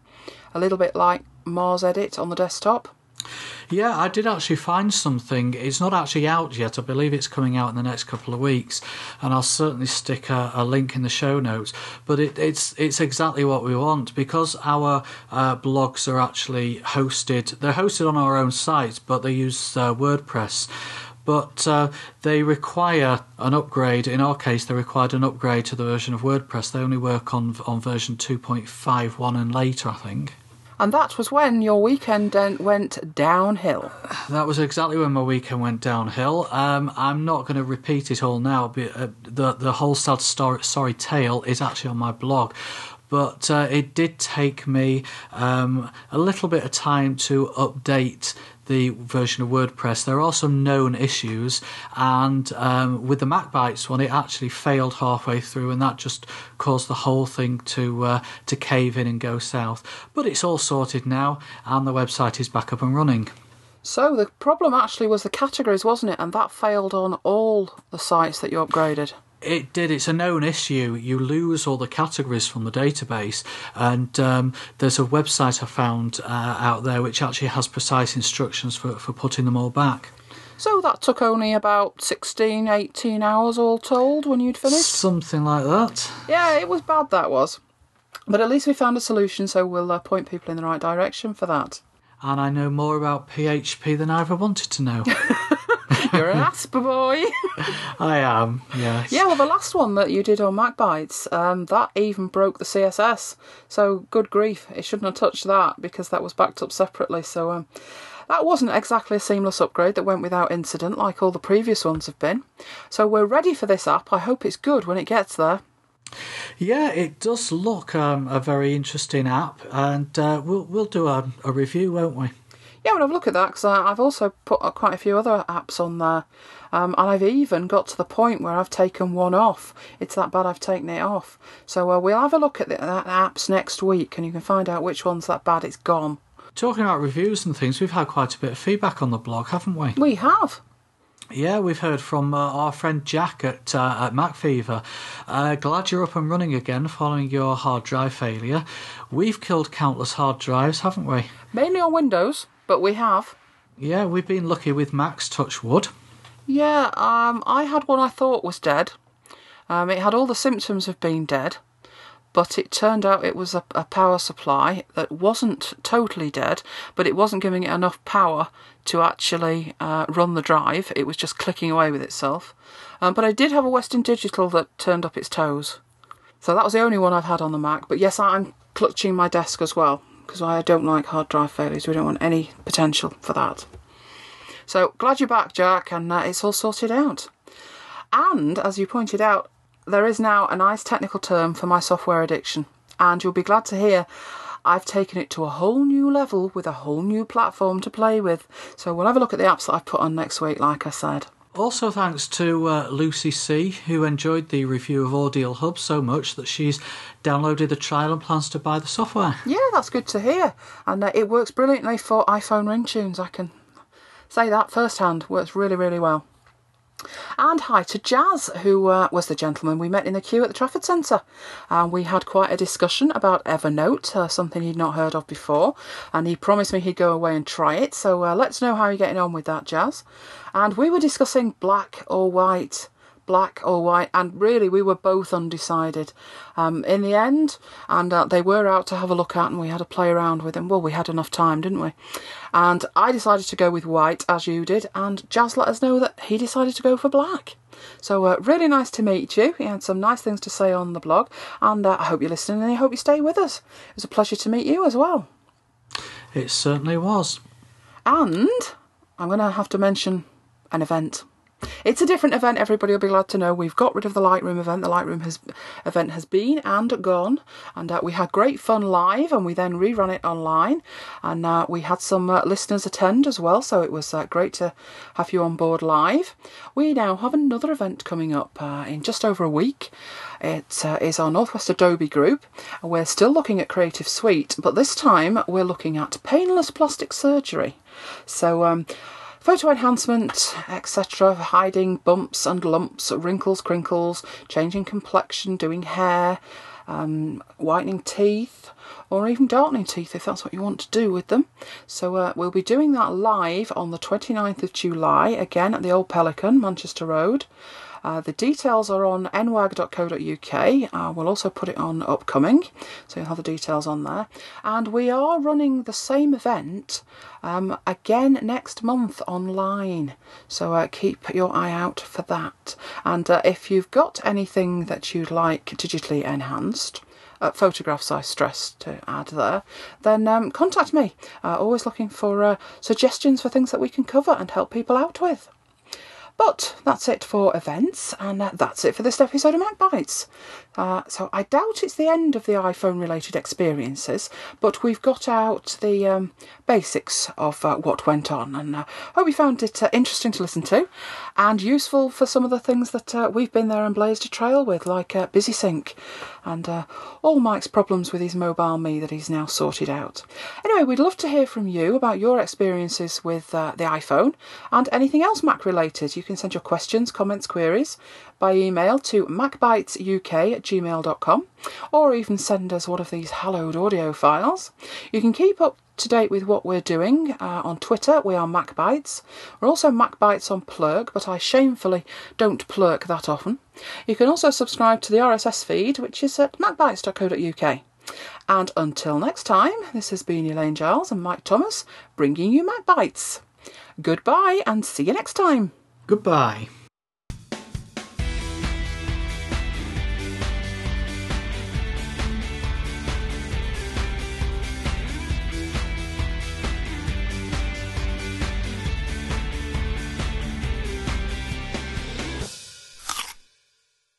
a little bit like Mars Edit on the desktop. Yeah, I did actually find something. It's not actually out yet. I believe it's coming out in the next couple of weeks, and I'll certainly stick a, a link in the show notes. But it, it's it's exactly what we want because our uh, blogs are actually hosted. They're hosted on our own site, but they use uh, WordPress. But uh, they require an upgrade. In our case, they required an upgrade to the version of WordPress. They only work on on version two point five one and later, I think. And that was when your weekend went downhill. That was exactly when my weekend went downhill. Um, I'm not going to repeat it all now. But, uh, the the whole sad story, sorry tale is actually on my blog. But uh, it did take me um, a little bit of time to update the version of WordPress. There are some known issues, and um, with the MacBites one, it actually failed halfway through, and that just caused the whole thing to uh, to cave in and go south. But it's all sorted now, and the website is back up and running. So the problem actually was the categories, wasn't it? And that failed on all the sites that you upgraded. It did. It's a known issue. You lose all the categories from the database, and um, there's a website I found uh, out there which actually has precise instructions for, for putting them all back. So that took only about 16, 18 hours all told when you'd finished? Something like that. Yeah, it was bad, that was. But at least we found a solution, so we'll uh, point people in the right direction for that. And I know more about PHP than I ever wanted to know. You're an Asper boy. I am, yes. yeah, well, the last one that you did on MacBites, um, that even broke the CSS. So, good grief, it shouldn't have touched that because that was backed up separately. So, um, that wasn't exactly a seamless upgrade that went without incident like all the previous ones have been. So, we're ready for this app. I hope it's good when it gets there. Yeah, it does look um, a very interesting app, and uh, we'll we'll do a, a review, won't we? Yeah, we'll have a look at that because I've also put uh, quite a few other apps on there. Um, and I've even got to the point where I've taken one off. It's that bad I've taken it off. So uh, we'll have a look at the, that apps next week and you can find out which one's that bad it's gone. Talking about reviews and things, we've had quite a bit of feedback on the blog, haven't we? We have. Yeah, we've heard from uh, our friend Jack at uh, at MacFever. Uh, glad you're up and running again following your hard drive failure. We've killed countless hard drives, haven't we? Mainly on Windows, but we have. Yeah, we've been lucky with Mac's Touchwood. Yeah, um, I had one I thought was dead. Um, it had all the symptoms of being dead, but it turned out it was a, a power supply that wasn't totally dead, but it wasn't giving it enough power to actually uh, run the drive. It was just clicking away with itself. Um, but I did have a Western Digital that turned up its toes. So that was the only one I've had on the Mac. But yes, I'm clutching my desk as well because I don't like hard drive failures. We don't want any potential for that. So glad you're back, Jack, and uh, it's all sorted out. And as you pointed out, there is now a nice technical term for my software addiction, and you'll be glad to hear I've taken it to a whole new level with a whole new platform to play with. So we'll have a look at the apps that I've put on next week, like I said. Also, thanks to uh, Lucy C, who enjoyed the review of Audio Hub so much that she's downloaded the trial and plans to buy the software. Yeah, that's good to hear. And uh, it works brilliantly for iPhone ringtunes. I can say that firsthand. Works really, really well. And hi to Jazz, who uh, was the gentleman we met in the queue at the Trafford Centre. Uh, we had quite a discussion about Evernote, uh, something he'd not heard of before, and he promised me he'd go away and try it. So uh, let's know how you're getting on with that, Jazz. And we were discussing black or white black or white, and really we were both undecided um, in the end. And uh, they were out to have a look at, and we had a play around with them. Well, we had enough time, didn't we? And I decided to go with white, as you did, and Jazz let us know that he decided to go for black. So, uh, really nice to meet you. He had some nice things to say on the blog, and uh, I hope you're listening and I hope you stay with us. It was a pleasure to meet you as well. It certainly was. And I'm going to have to mention an event. It's a different event. Everybody will be glad to know we've got rid of the Lightroom event. The Lightroom has, event has been and gone, and uh, we had great fun live, and we then rerun it online, and uh, we had some uh, listeners attend as well. So it was uh, great to have you on board live. We now have another event coming up uh, in just over a week. It uh, is our Northwest Adobe group. We're still looking at Creative Suite, but this time we're looking at painless plastic surgery. So. Um, Photo enhancement, etc., hiding bumps and lumps, wrinkles, crinkles, changing complexion, doing hair, um, whitening teeth, or even darkening teeth if that's what you want to do with them. So uh, we'll be doing that live on the 29th of July, again at the Old Pelican, Manchester Road. Uh, the details are on nwag.co.uk. Uh, we'll also put it on upcoming, so you'll have the details on there. And we are running the same event um, again next month online, so uh, keep your eye out for that. And uh, if you've got anything that you'd like digitally enhanced, uh, photographs I stress to add there, then um, contact me. Uh, always looking for uh, suggestions for things that we can cover and help people out with. But that's it for events, and uh, that's it for this episode of Mac Bites. Uh, so I doubt it's the end of the iPhone related experiences, but we've got out the um, basics of uh, what went on, and I uh, hope you found it uh, interesting to listen to and useful for some of the things that uh, we've been there and blazed a trail with, like uh, BusySync and all Mike's problems with his mobile me that he's now sorted out. Anyway, we'd love to hear from you about your experiences with the iPhone and anything else Mac related. You can send your questions, comments, queries by email to macbitesuk at gmail.com or even send us one of these hallowed audio files. You can keep up to date with what we're doing uh, on Twitter. We are MacBites. We're also MacBites on Plurk, but I shamefully don't plurk that often. You can also subscribe to the RSS feed, which is at macbites.co.uk. And until next time, this has been Elaine Giles and Mike Thomas bringing you MacBites. Goodbye and see you next time. Goodbye.